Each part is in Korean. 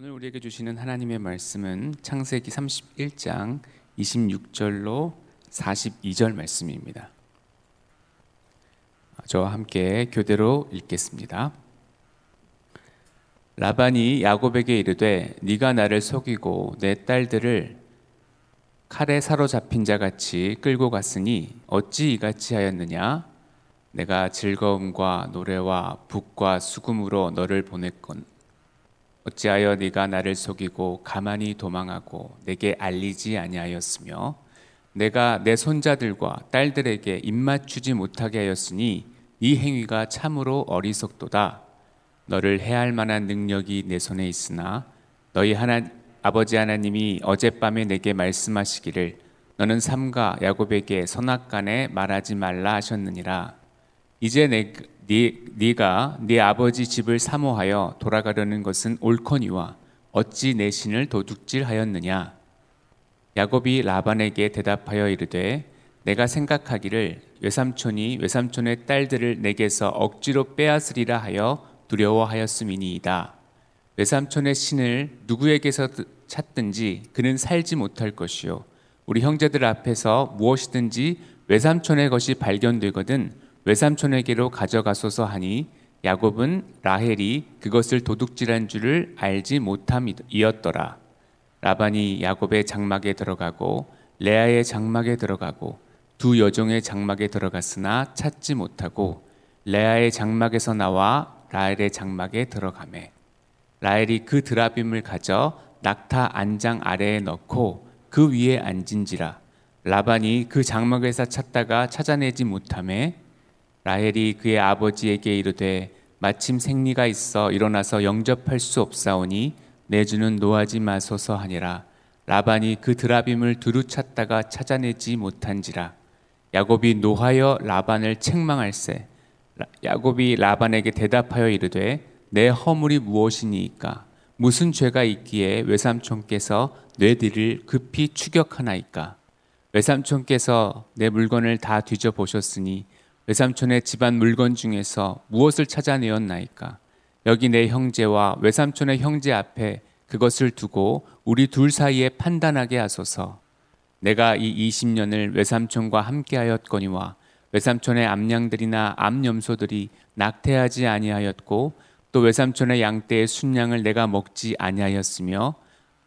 오늘 우리에게 주시는 하나님의 말씀은 창세기 31장 26절로 42절 말씀입니다. 저와 함께 교대로 읽겠습니다. 라반이 야곱에게 이르되 네가 나를 속이고 내 딸들을 칼에 사로잡힌 자 같이 끌고 갔으니 어찌 이같이 하였느냐 내가 즐거움과 노래와 북과 수금으로 너를 보냈건 어찌하여 네가 나를 속이고 가만히 도망하고 내게 알리지 아니하였으며 내가 내 손자들과 딸들에게 입맞추지 못하게 하였으니 이 행위가 참으로 어리석도다. 너를 해할 만한 능력이 내 손에 있으나 너희 하나 아버지 하나님이 어젯밤에 내게 말씀하시기를 너는 삼가 야곱에게 선악간에 말하지 말라 하셨느니라. 이제 내 네, 네가 네 아버지 집을 사모하여 돌아가려는 것은 옳거니와 어찌 내 신을 도둑질하였느냐? 야곱이 라반에게 대답하여 이르되 내가 생각하기를 외삼촌이 외삼촌의 딸들을 내게서 억지로 빼앗으리라 하여 두려워하였음이니이다. 외삼촌의 신을 누구에게서 찾든지 그는 살지 못할 것이요. 우리 형제들 앞에서 무엇이든지 외삼촌의 것이 발견되거든 외삼촌에게로 가져가소서 하니 야곱은 라헬이 그것을 도둑질한 줄을 알지 못함이었더라. 라반이 야곱의 장막에 들어가고 레아의 장막에 들어가고 두 여종의 장막에 들어갔으나 찾지 못하고 레아의 장막에서 나와 라헬의 장막에 들어가매 라헬이 그 드라빔을 가져 낙타 안장 아래에 넣고 그 위에 앉은지라 라반이 그 장막에서 찾다가 찾아내지 못함에 라헬이 그의 아버지에게 이르되 마침 생리가 있어 일어나서 영접할 수 없사오니 내 주는 노하지 마소서 하니라. 라반이 그 드라빔을 두루 찾다가 찾아내지 못한지라. 야곱이 노하여 라반을 책망할세. 야곱이 라반에게 대답하여 이르되 내 허물이 무엇이니이까? 무슨 죄가 있기에 외삼촌께서 내 뒤를 급히 추격하나이까? 외삼촌께서 내 물건을 다 뒤져 보셨으니 외삼촌의 집안 물건 중에서 무엇을 찾아내었나이까? 여기 내 형제와 외삼촌의 형제 앞에 그것을 두고 우리 둘 사이에 판단하게 하소서. 내가 이 20년을 외삼촌과 함께하였거니와 외삼촌의 암양들이나 암염소들이 낙태하지 아니하였고 또 외삼촌의 양떼의 순양을 내가 먹지 아니하였으며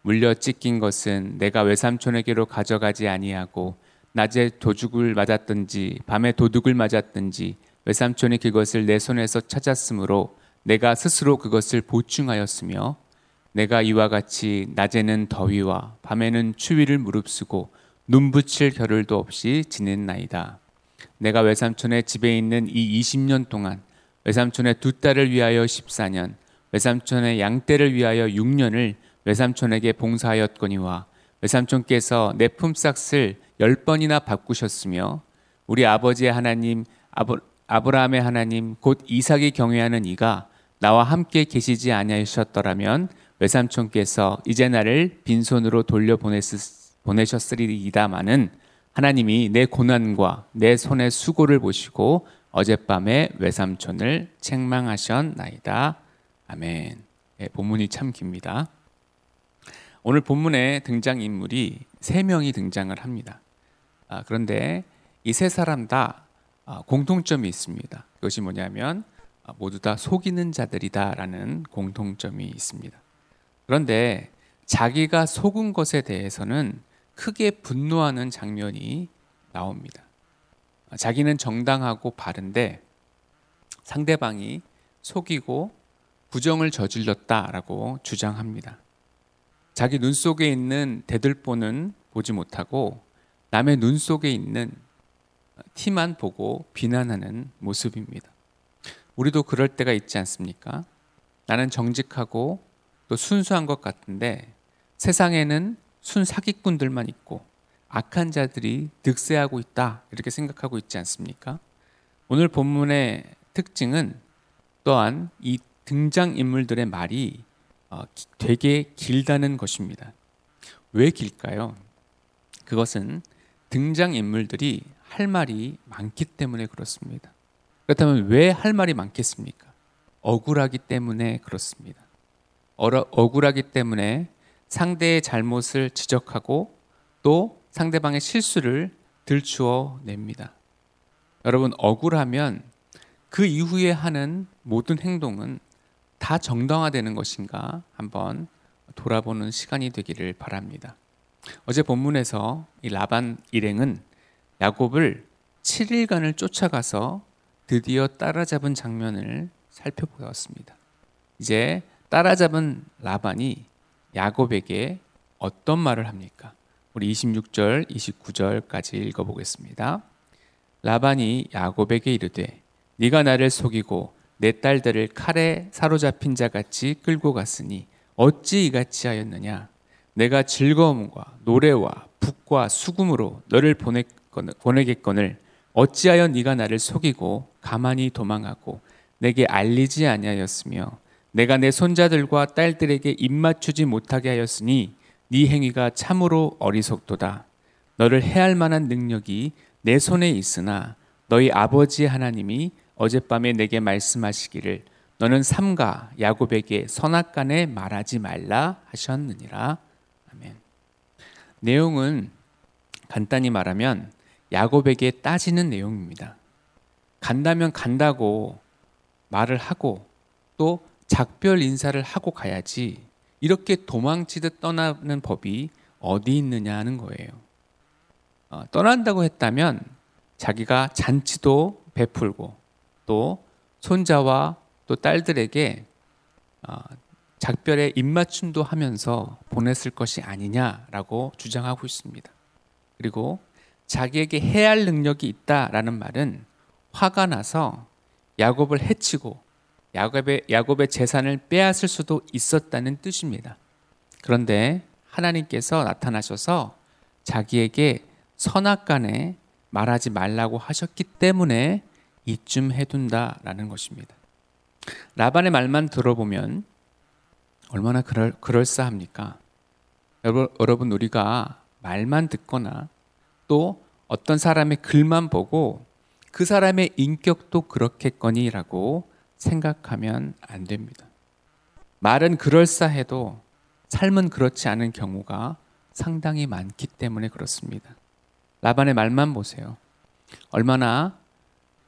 물려 찢긴 것은 내가 외삼촌에게로 가져가지 아니하고 낮에 도둑을 맞았든지 밤에 도둑을 맞았든지 외삼촌이 그것을 내 손에서 찾았으므로 내가 스스로 그것을 보충하였으며 내가 이와 같이 낮에는 더위와 밤에는 추위를 무릅쓰고 눈붙일 겨를도 없이 지냈나이다. 내가 외삼촌의 집에 있는 이 20년 동안 외삼촌의 두 딸을 위하여 14년, 외삼촌의 양떼를 위하여 6년을 외삼촌에게 봉사하였거니와 외삼촌께서 내 품삯을 열 번이나 바꾸셨으며 우리 아버지의 하나님 아브, 아브라함의 하나님 곧 이삭이 경외하는 이가 나와 함께 계시지 아니하셨더라면 외삼촌께서 이제 나를 빈손으로 돌려 보내셨으리이다마는 하나님이 내 고난과 내 손의 수고를 보시고 어젯밤에 외삼촌을 책망하셨나이다. 아멘. 네, 본문이 참 깁니다. 오늘 본문의 등장 인물이 세 명이 등장을 합니다. 아, 그런데 이 세 사람 다 아, 공통점이 있습니다. 그것이 뭐냐면 아, 모두 다 속이는 자들이다라는 공통점이 있습니다. 그런데 자기가 속은 것에 대해서는 크게 분노하는 장면이 나옵니다. 자기는 정당하고 바른데 상대방이 속이고 부정을 저질렀다라고 주장합니다. 자기 눈 속에 있는 대들보는 보지 못하고 남의 눈 속에 있는 티만 보고 비난하는 모습입니다. 우리도 그럴 때가 있지 않습니까? 나는 정직하고 또 순수한 것 같은데 세상에는 순 사기꾼들만 있고 악한 자들이 득세하고 있다 이렇게 생각하고 있지 않습니까? 오늘 본문의 특징은 또한 이 등장 인물들의 말이 어, 되게 길다는 것입니다. 왜 길까요? 그것은 등장 인물들이 할 말이 많기 때문에 그렇습니다. 그렇다면 왜 할 말이 많겠습니까? 억울하기 때문에 그렇습니다. 억울하기 때문에 상대의 잘못을 지적하고 또 상대방의 실수를 들추어 냅니다. 여러분, 억울하면 그 이후에 하는 모든 행동은 다 정당화되는 것인가 한번 돌아보는 시간이 되기를 바랍니다. 어제 본문에서 이 라반 일행은 야곱을 7일간을 쫓아가서 드디어 따라잡은 장면을 살펴보았습니다. 이제 따라잡은 라반이 야곱에게 어떤 말을 합니까? 우리 26절, 29절까지 읽어보겠습니다. 라반이 야곱에게 이르되 네가 나를 속이고 내 딸들을 칼에 사로잡힌 자 같이 끌고 갔으니 어찌 이같이 하였느냐 내가 즐거움과 노래와 북과 수금으로 너를 보내겠거늘 어찌하여 네가 나를 속이고 가만히 도망하고 내게 알리지 아니하였으며 내가 내 손자들과 딸들에게 입맞추지 못하게 하였으니 네 행위가 참으로 어리석도다. 너를 해할 만한 능력이 내 손에 있으나 너희 아버지 하나님이 어젯밤에 내게 말씀하시기를 너는 삼가 야곱에게 선악간에 말하지 말라 하셨느니라. 아멘. 내용은 간단히 말하면 야곱에게 따지는 내용입니다. 간다면 간다고 말을 하고 또 작별 인사를 하고 가야지 이렇게 도망치듯 떠나는 법이 어디 있느냐 하는 거예요. 어, 떠난다고 했다면 자기가 잔치도 베풀고 또 손자와 또 딸들에게 어, 작별의 입맞춤도 하면서 보냈을 것이 아니냐라고 주장하고 있습니다. 그리고 자기에게 해야 할 능력이 있다라는 말은 화가 나서 야곱을 해치고 야곱의, 야곱의 재산을 빼앗을 수도 있었다는 뜻입니다. 그런데 하나님께서 나타나셔서 자기에게 선악간에 말하지 말라고 하셨기 때문에 이쯤 해둔다라는 것입니다. 라반의 말만 들어보면 얼마나 그럴, 그럴싸합니까? 여러분, 우리가 말만 듣거나 또 어떤 사람의 글만 보고 그 사람의 인격도 그렇겠거니라고 생각하면 안 됩니다. 말은 그럴싸해도 삶은 그렇지 않은 경우가 상당히 많기 때문에 그렇습니다. 라반의 말만 보세요. 얼마나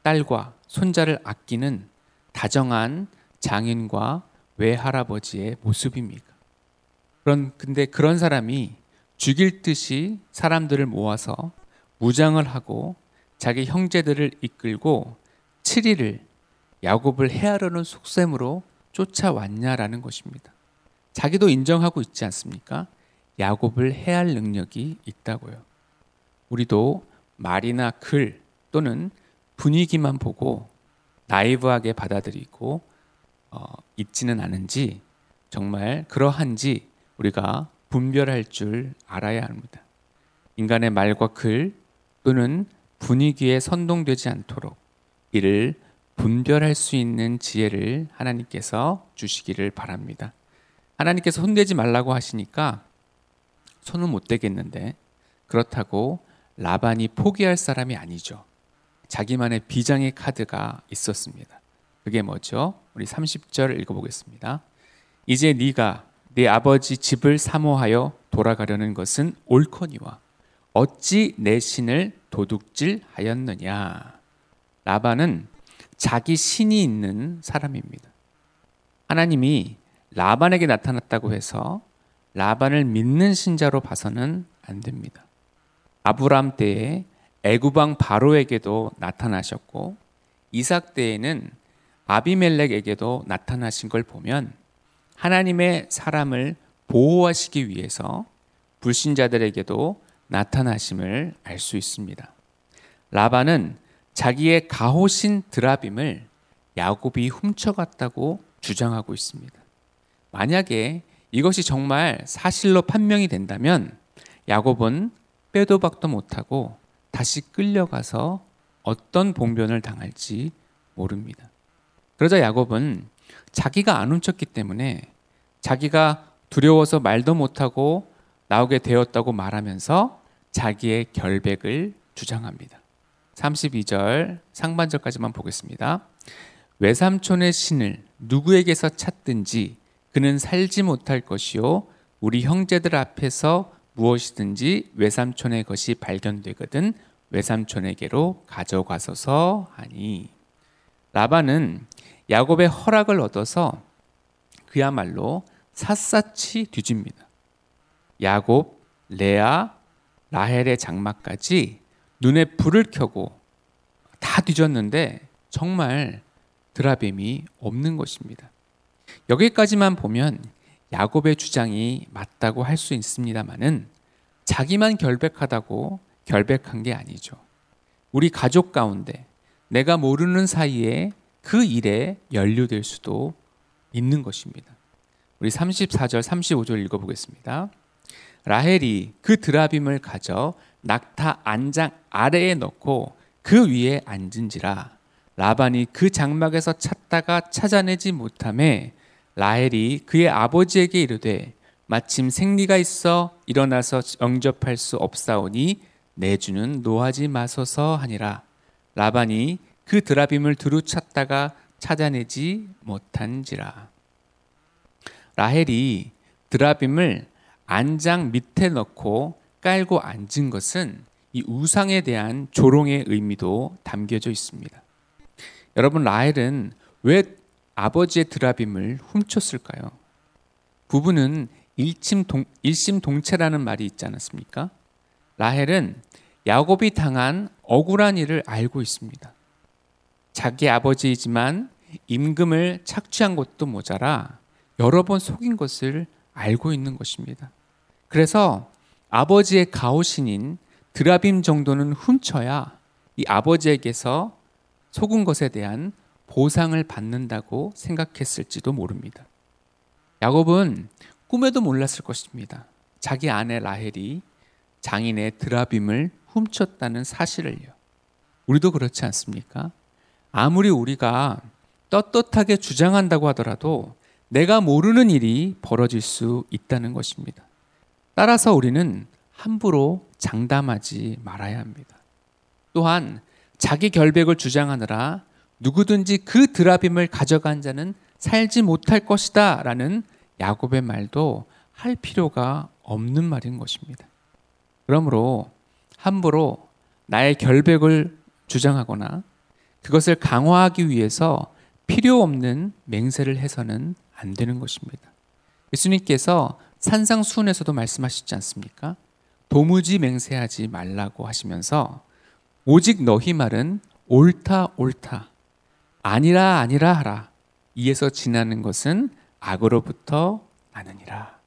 딸과 손자를 아끼는 다정한 장인과 외할아버지의 모습입니까? 그런 근데 그런 사람이 죽일 듯이 사람들을 모아서 무장을 하고 자기 형제들을 이끌고 7일을 야곱을 해하려는 속셈으로 쫓아왔냐라는 것입니다. 자기도 인정하고 있지 않습니까? 야곱을 해할 능력이 있다고요. 우리도 말이나 글 또는 분위기만 보고 나이브하게 받아들이고 어, 있지는 않은지 정말 그러한지 우리가 분별할 줄 알아야 합니다. 인간의 말과 글 또는 분위기에 선동되지 않도록 이를 분별할 수 있는 지혜를 하나님께서 주시기를 바랍니다. 하나님께서 손대지 말라고 하시니까 손은 못 대겠는데 그렇다고 라반이 포기할 사람이 아니죠. 자기만의 비장의 카드가 있었습니다. 그게 뭐죠? 우리 30절 읽어보겠습니다. 이제 네가 네 아버지 집을 사모하여 돌아가려는 것은 옳거니와 어찌 내 신을 도둑질하였느냐? 라반은 자기 신이 있는 사람입니다. 하나님이 라반에게 나타났다고 해서 라반을 믿는 신자로 봐서는 안 됩니다. 아브람 때에 애구방 바로에게도 나타나셨고 이삭 때에는 아비멜렉에게도 나타나신 걸 보면 하나님의 사람을 보호하시기 위해서 불신자들에게도 나타나심을 알 수 있습니다. 라반은 자기의 가호신 드라빔을 야곱이 훔쳐갔다고 주장하고 있습니다. 만약에 이것이 정말 사실로 판명이 된다면 야곱은 빼도 박도 못하고 다시 끌려가서 어떤 봉변을 당할지 모릅니다. 그러자 야곱은 자기가 안 훔쳤기 때문에 자기가 두려워서 말도 못하고 나오게 되었다고 말하면서 자기의 결백을 주장합니다. 32절 상반절까지만 보겠습니다. 외삼촌의 신을 누구에게서 찾든지 그는 살지 못할 것이요 우리 형제들 앞에서 무엇이든지 외삼촌의 것이 발견되거든 외삼촌에게로 가져가소서 하니 라반은 야곱의 허락을 얻어서 그야말로 샅샅이 뒤집니다. 야곱, 레아, 라헬의 장막까지 눈에 불을 켜고 다 뒤졌는데 정말 드라빔이 없는 것입니다. 여기까지만 보면 야곱의 주장이 맞다고 할 수 있습니다만은 자기만 결백하다고 결백한 게 아니죠. 우리 가족 가운데 내가 모르는 사이에 그 일에 연루될 수도 있는 것입니다. 우리 34절, 35절 읽어보겠습니다. 라헬이 그 드라빔을 가져 낙타 안장 아래에 넣고 그 위에 앉은지라 라반이 그 장막에서 찾다가 찾아내지 못함에 라헬이 그의 아버지에게 이르되 마침 생리가 있어 일어나서 영접할 수 없사오니 내주는 노하지 마소서 하니라 라반이 그 드라빔을 두루 찾다가 찾아내지 못한지라 라헬이 드라빔을 안장 밑에 넣고 깔고 앉은 것은 이 우상에 대한 조롱의 의미도 담겨져 있습니다. 여러분 라헬은 왜 아버지의 드라빔을 훔쳤을까요? 부부는 일심동, 일심동체라는 말이 있지 않았습니까? 라헬은 야곱이 당한 억울한 일을 알고 있습니다. 자기 아버지이지만 임금을 착취한 것도 모자라 여러 번 속인 것을 알고 있는 것입니다. 그래서 아버지의 가오신인 드라빔 정도는 훔쳐야 이 아버지에게서 속은 것에 대한 보상을 받는다고 생각했을지도 모릅니다. 야곱은 꿈에도 몰랐을 것입니다. 자기 아내 라헬이 장인의 드라빔을 훔쳤다는 사실을요. 우리도 그렇지 않습니까? 아무리 우리가 떳떳하게 주장한다고 하더라도 내가 모르는 일이 벌어질 수 있다는 것입니다. 따라서 우리는 함부로 장담하지 말아야 합니다. 또한 자기 결백을 주장하느라 누구든지 그 드라빔을 가져간 자는 살지 못할 것이다 라는 야곱의 말도 할 필요가 없는 말인 것입니다. 그러므로 함부로 나의 결백을 주장하거나 그것을 강화하기 위해서 필요 없는 맹세를 해서는 안 되는 것입니다. 예수님께서 산상수훈에서도 말씀하시지 않습니까? 도무지 맹세하지 말라고 하시면서 오직 너희 말은 옳다 옳다 아니라 아니라 하라 이에서 지나는 것은 악으로부터 나느니라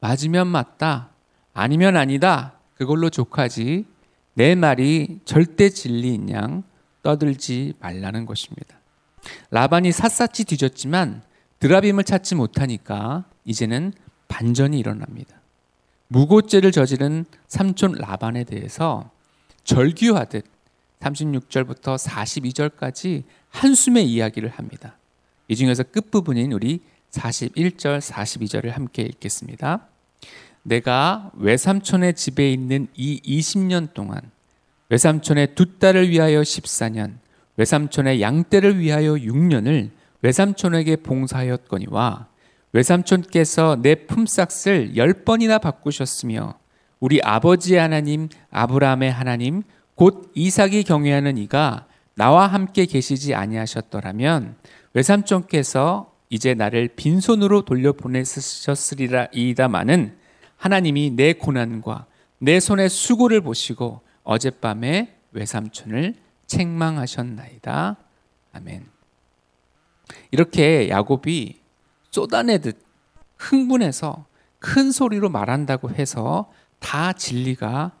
맞으면 맞다 아니면 아니다 그걸로 족하지 내 말이 절대 진리인 양 떠들지 말라는 것입니다. 라반이 샅샅이 뒤졌지만 드라빔을 찾지 못하니까 이제는 반전이 일어납니다. 무고죄를 저지른 삼촌 라반에 대해서 절규하듯 36절부터 42절까지 한숨의 이야기를 합니다. 이 중에서 끝부분인 우리 41절, 42절을 함께 읽겠습니다. 내가 외삼촌의 집에 있는 이 20년 동안 외삼촌의 두 딸을 위하여 14년, 외삼촌의 양떼를 위하여 6년을 외삼촌에게 봉사하였거니와 외삼촌께서 내 품삯을 열 번이나 바꾸셨으며 우리 아버지의 하나님 아브라함의 하나님 곧 이삭이 경외하는 이가 나와 함께 계시지 아니하셨더라면 외삼촌께서 이제 나를 빈손으로 돌려보내셨으리라 이다마는 하나님이 내 고난과 내 손의 수고를 보시고 어젯밤에 외삼촌을 책망하셨나이다. 아멘. 이렇게 야곱이 쏟아내듯 흥분해서 큰 소리로 말한다고 해서 다 진리가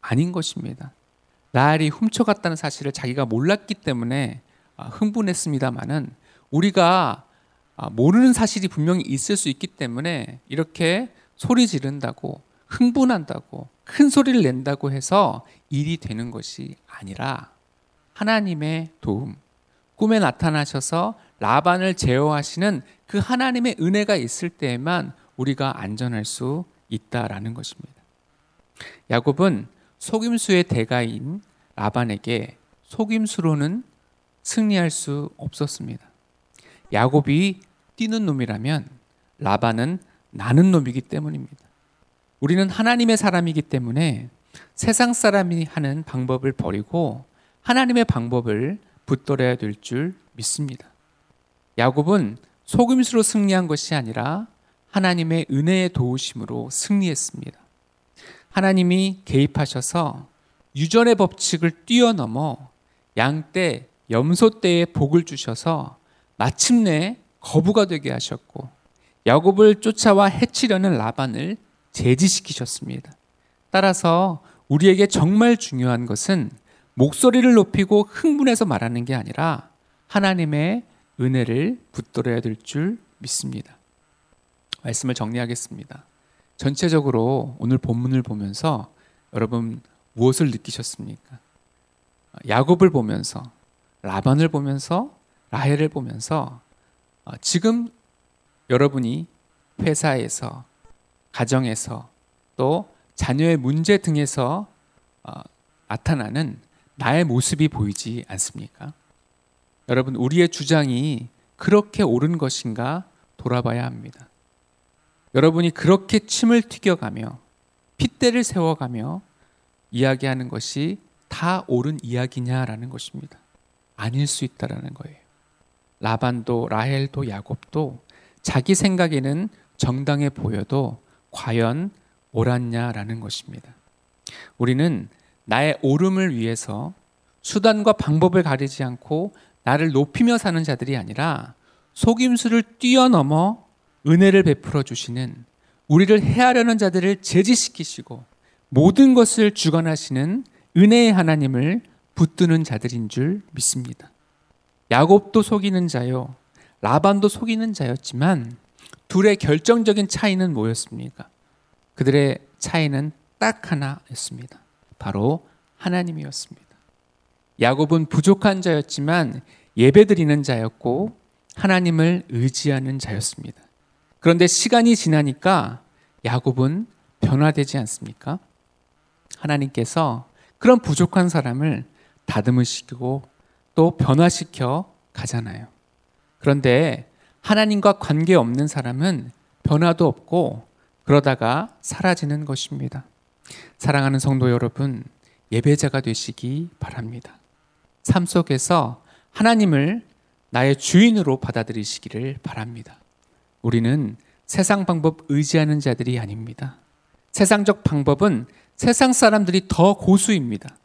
아닌 것입니다. 라헬이 훔쳐갔다는 사실을 자기가 몰랐기 때문에 아, 흥분했습니다만은 우리가 아, 모르는 사실이 분명히 있을 수 있기 때문에 이렇게 소리 지른다고 흥분한다고 큰 소리를 낸다고 해서 일이 되는 것이 아니라 하나님의 도움, 꿈에 나타나셔서 라반을 제어하시는 그 하나님의 은혜가 있을 때에만 우리가 안전할 수 있다라는 것입니다. 야곱은 속임수의 대가인 라반에게 속임수로는 승리할 수 없었습니다. 야곱이 뛰는 놈이라면 라반은 나는 놈이기 때문입니다. 우리는 하나님의 사람이기 때문에 세상 사람이 하는 방법을 버리고 하나님의 방법을 붙들어야 될 줄 믿습니다. 야곱은 속임수로 승리한 것이 아니라 하나님의 은혜의 도우심으로 승리했습니다. 하나님이 개입하셔서 유전의 법칙을 뛰어넘어 양떼, 염소떼의 복을 주셔서 마침내 거부가 되게 하셨고 야곱을 쫓아와 해치려는 라반을 제지시키셨습니다. 따라서 우리에게 정말 중요한 것은 목소리를 높이고 흥분해서 말하는 게 아니라 하나님의 은혜를 붙들어야 될 줄 믿습니다. 말씀을 정리하겠습니다. 전체적으로 오늘 본문을 보면서 여러분 무엇을 느끼셨습니까? 야곱을 보면서 라반을 보면서 라헬을 보면서 어, 지금 여러분이 회사에서 가정에서 또 자녀의 문제 등에서 어, 나타나는 나의 모습이 보이지 않습니까? 여러분 우리의 주장이 그렇게 옳은 것인가 돌아봐야 합니다. 여러분이 그렇게 침을 튀겨가며 핏대를 세워가며 이야기하는 것이 다 옳은 이야기냐라는 것입니다. 아닐 수 있다라는 거예요. 라반도 라헬도 야곱도 자기 생각에는 정당해 보여도 과연 옳았냐라는 것입니다. 우리는 나의 옳음을 위해서 수단과 방법을 가리지 않고 나를 높이며 사는 자들이 아니라 속임수를 뛰어넘어 은혜를 베풀어 주시는 우리를 해하려는 자들을 제지시키시고 모든 것을 주관하시는 은혜의 하나님을 붙드는 자들인 줄 믿습니다. 야곱도 속이는 자요, 라반도 속이는 자였지만 둘의 결정적인 차이는 뭐였습니까? 그들의 차이는 딱 하나였습니다. 바로 하나님이었습니다. 야곱은 부족한 자였지만 예배드리는 자였고 하나님을 의지하는 자였습니다. 그런데 시간이 지나니까 야곱은 변화되지 않습니까? 하나님께서 그런 부족한 사람을 다듬으시고 또 변화시켜 가잖아요. 그런데 하나님과 관계 없는 사람은 변화도 없고 그러다가 사라지는 것입니다. 사랑하는 성도 여러분, 예배자가 되시기 바랍니다. 삶 속에서 하나님을 나의 주인으로 받아들이시기를 바랍니다. 우리는 세상 방법 의지하는 자들이 아닙니다. 세상적 방법은 세상 사람들이 더 고수입니다.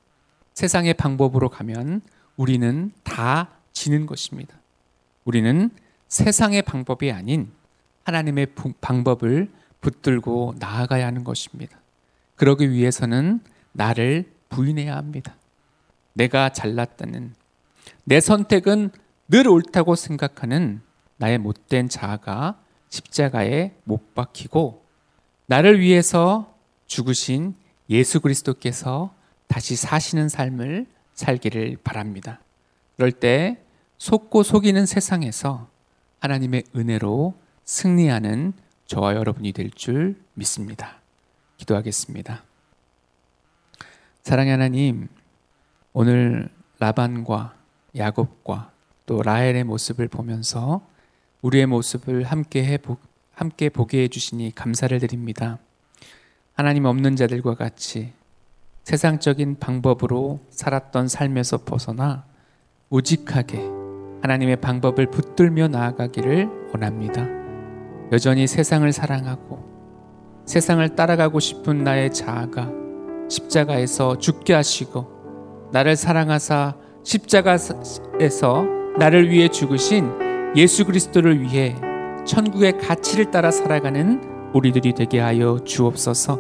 세상의 방법으로 가면 우리는 다 지는 것입니다. 우리는 세상의 방법이 아닌 하나님의 방법을 붙들고 나아가야 하는 것입니다. 그러기 위해서는 나를 부인해야 합니다. 내가 잘났다는 내 선택은 늘 옳다고 생각하는 나의 못된 자아가 십자가에 못 박히고 나를 위해서 죽으신 예수 그리스도께서 다시 사시는 삶을 살기를 바랍니다. 그럴 때 속고 속이는 세상에서 하나님의 은혜로 승리하는 저와 여러분이 될 줄 믿습니다. 기도하겠습니다. 사랑의 하나님, 오늘 라반과 야곱과 또 라헬의 모습을 보면서 우리의 모습을 함께 해 함께 보게 해 주시니 감사를 드립니다. 하나님 없는 자들과 같이 세상적인 방법으로 살았던 삶에서 벗어나 우직하게 하나님의 방법을 붙들며 나아가기를 원합니다. 여전히 세상을 사랑하고 세상을 따라가고 싶은 나의 자아가 십자가에서 죽게 하시고 나를 사랑하사 십자가에서 나를 위해 죽으신 예수 그리스도를 위해 천국의 가치를 따라 살아가는 우리들이 되게 하여 주옵소서.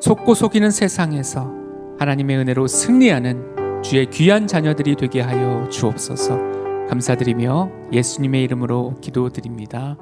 속고 속이는 세상에서 하나님의 은혜로 승리하는 주의 귀한 자녀들이 되게 하여 주옵소서. 감사드리며 예수님의 이름으로 기도드립니다.